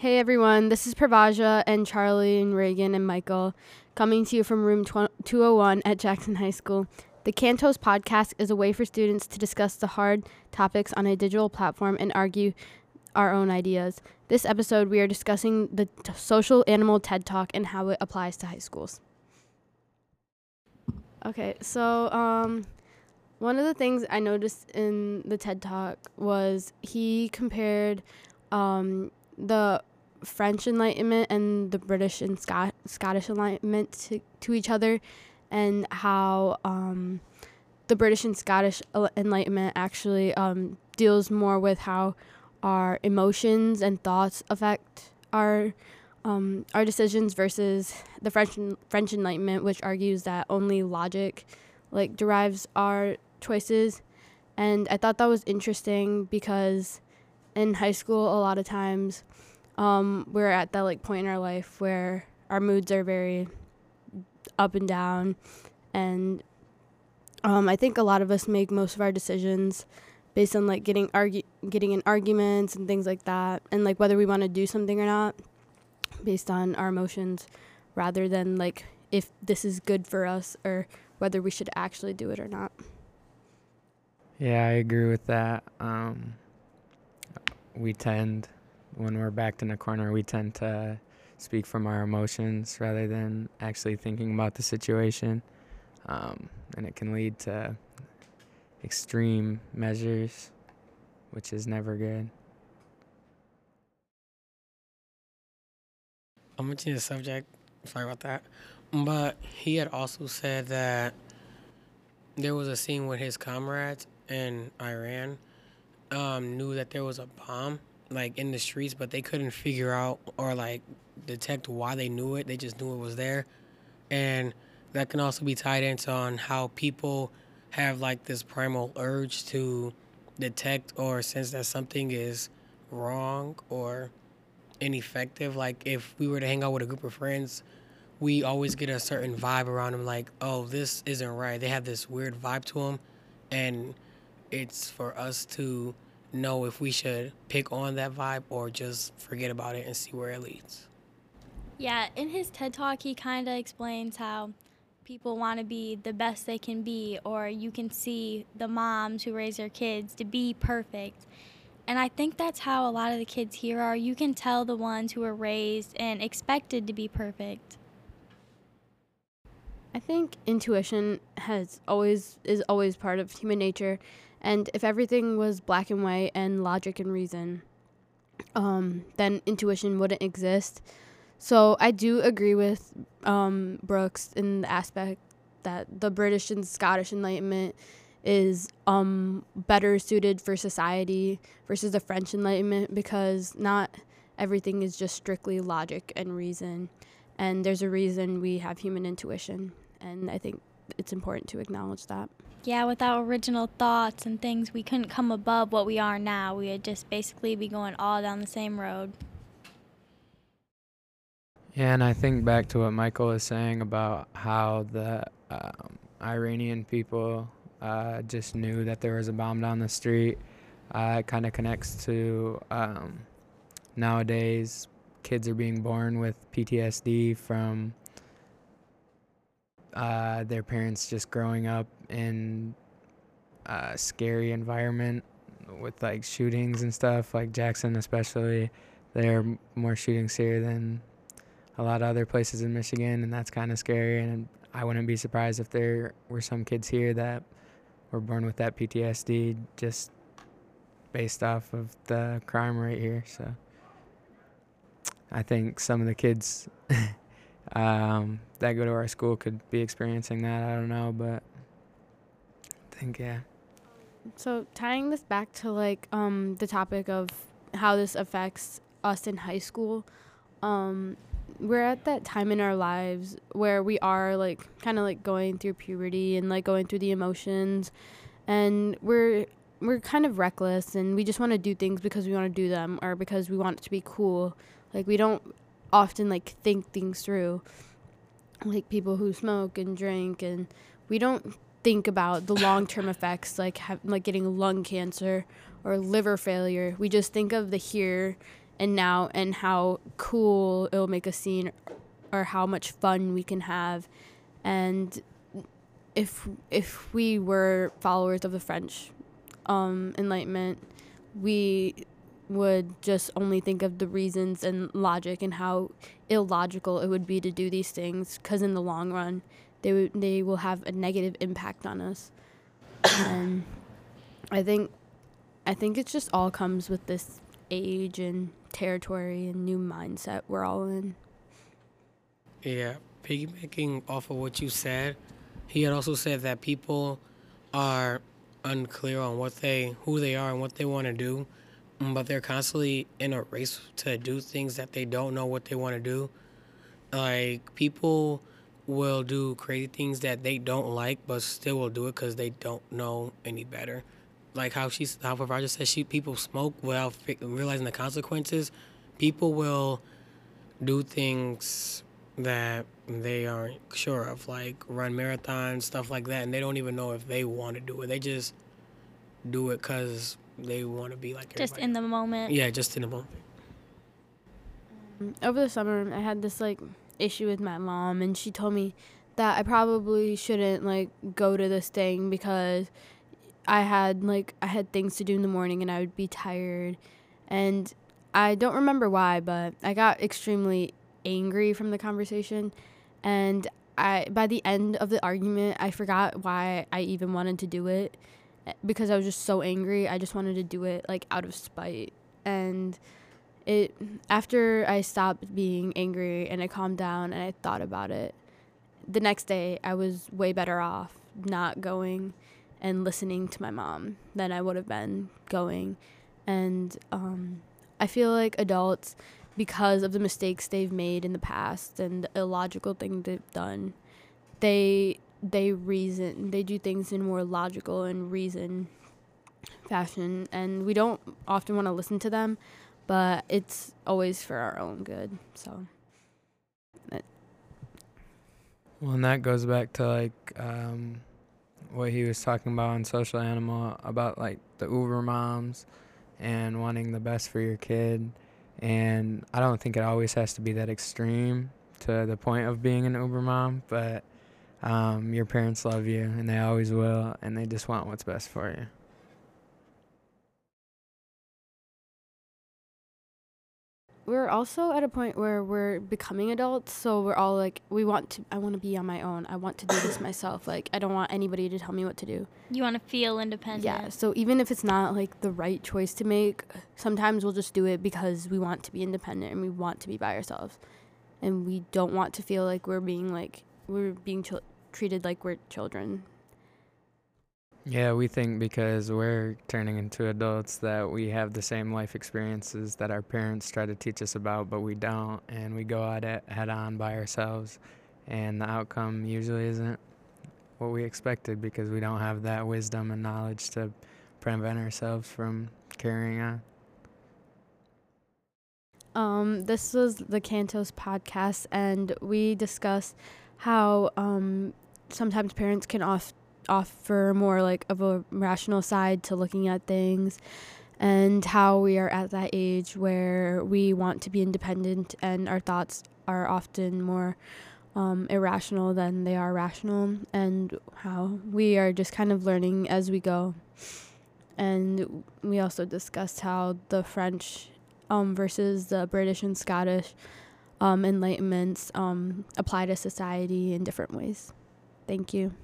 Hey everyone, this is Pravaja and Charlie and Reagan and Michael coming to you from room 201 at Jackson High School. The Cantos podcast is a way for students to discuss the hard topics on a digital platform and argue our own ideas. This episode, we are discussing the t- social animal TED Talk and how it applies to high schools. Okay, so um, one of the things I noticed in the TED Talk was he compared um, the French Enlightenment and the British and Scot- Scottish Enlightenment to, to each other, and how um, the British and Scottish Enlightenment actually um, deals more with how our emotions and thoughts affect our um, our decisions versus the French French Enlightenment, which argues that only logic like derives our choices. And I thought that was interesting because in high school, a lot of times um, we're at that like point in our life where our moods are very up and down, and um, I think a lot of us make most of our decisions based on like getting argu- getting in arguments and things like that, and like whether we want to do something or not, based on our emotions, rather than like if this is good for us or whether we should actually do it or not. Yeah, I agree with that. Um, we tend when we're backed in a corner, we tend to speak from our emotions rather than actually thinking about the situation. Um, and it can lead to extreme measures, which is never good. I'm gonna change the subject. Sorry about that. But he had also said that there was a scene with his comrades in Iran um, knew that there was a bomb like in the streets, but they couldn't figure out or like detect why they knew it. They just knew it was there, and that can also be tied into on how people have like this primal urge to detect or sense that something is wrong or ineffective. Like if we were to hang out with a group of friends, we always get a certain vibe around them. Like, oh, this isn't right. They have this weird vibe to them, and it's for us to know if we should pick on that vibe or just forget about it and see where it leads. Yeah, in his TED Talk, he kind of explains how people want to be the best they can be, or you can see the moms who raise their kids to be perfect. And I think that's how a lot of the kids here are. You can tell the ones who are raised and expected to be perfect. I think intuition has always is always part of human nature and if everything was black and white and logic and reason, um, then intuition wouldn't exist. So I do agree with um, Brooks in the aspect that the British and Scottish Enlightenment is um, better suited for society versus the French Enlightenment because not everything is just strictly logic and reason. And there's a reason we have human intuition. And I think it's important to acknowledge that. Yeah, without original thoughts and things, we couldn't come above what we are now. We would just basically be going all down the same road. Yeah, and I think back to what Michael was saying about how the um, Iranian people uh, just knew that there was a bomb down the street. Uh, it kind of connects to um, nowadays kids are being born with PTSD from uh, their parents just growing up in a scary environment with like shootings and stuff, like Jackson especially. There are more shootings here than a lot of other places in Michigan, and that's kind of scary. And I wouldn't be surprised if there were some kids here that were born with that PTSD just based off of the crime rate here. So I think some of the kids um, that go to our school could be experiencing that. I don't know, but I think yeah. So tying this back to like um, the topic of how this affects us in high school, um, we're at that time in our lives where we are like kind of like going through puberty and like going through the emotions, and we're we're kind of reckless and we just want to do things because we want to do them or because we want it to be cool. Like we don't often like think things through. Like people who smoke and drink and we don't think about the long-term effects like have, like getting lung cancer or liver failure. We just think of the here and now and how cool it'll make a scene or how much fun we can have. And if if we were followers of the French um, Enlightenment, we would just only think of the reasons and logic and how illogical it would be to do these things because in the long run they would they will have a negative impact on us. And i think i think it just all comes with this age and territory and new mindset we're all in. Yeah, piggybacking off of what you said, he had also said that people are unclear on what they, who they are, and what they want to do, but they're constantly in a race to do things that they don't know what they want to do. Like people will do crazy things that they don't like, but still will do it because they don't know any better. Like how she's, how Roger said, she people smoke without realizing the consequences. People will do things that they aren't sure of, like run marathons, stuff like that, and they don't even know if they want to do it. They just do it because they want to be like Just everybody. in the moment. yeah, just in the moment. Um, over the summer i had this like issue with my mom and she told me that i probably shouldn't like go to this thing because i had like i had things to do in the morning and i would be tired and i don't remember why but i got extremely angry from the conversation and i by the end of the argument i forgot why i even wanted to do it because i was just so angry i just wanted to do it like out of spite and it after I stopped being angry and I calmed down and I thought about it, the next day I was way better off not going and listening to my mom than I would have been going. And um, I feel like adults, because of the mistakes they've made in the past and the illogical thing they've done, they they reason they do things in more logical and reason fashion and we don't often want to listen to them but it's always for our own good. So Well, and that goes back to like um, what he was talking about on Social Animal about like the Uber moms and wanting the best for your kid. And I don't think it always has to be that extreme to the point of being an Uber mom, but um, your parents love you and they always will, and they just want what's best for you. we're also at a point where we're becoming adults, so we're all like, we want to. I want to be on my own. I want to do this myself. Like I don't want anybody to tell me what to do. You want to feel independent. Yeah. So even if it's not like the right choice to make, sometimes we'll just do it because we want to be independent and we want to be by ourselves, and we don't want to feel like we're being like we're being chil- treated like we're children. Yeah, we think because we're turning into adults that we have the same life experiences that our parents try to teach us about, but we don't, and we go at it head on by ourselves, and the outcome usually isn't what we expected because we don't have that wisdom and knowledge to prevent ourselves from carrying on. Um, this was the Cantos podcast, and we discussed how um, sometimes parents can off- offer more like of a rational side to looking at things, and how we are at that age where we want to be independent, and our thoughts are often more um, irrational than they are rational, and how we are just kind of learning as we go. And we also discussed how the French um, versus the British and Scottish um, enlightenments um, apply to society in different ways. Thank you.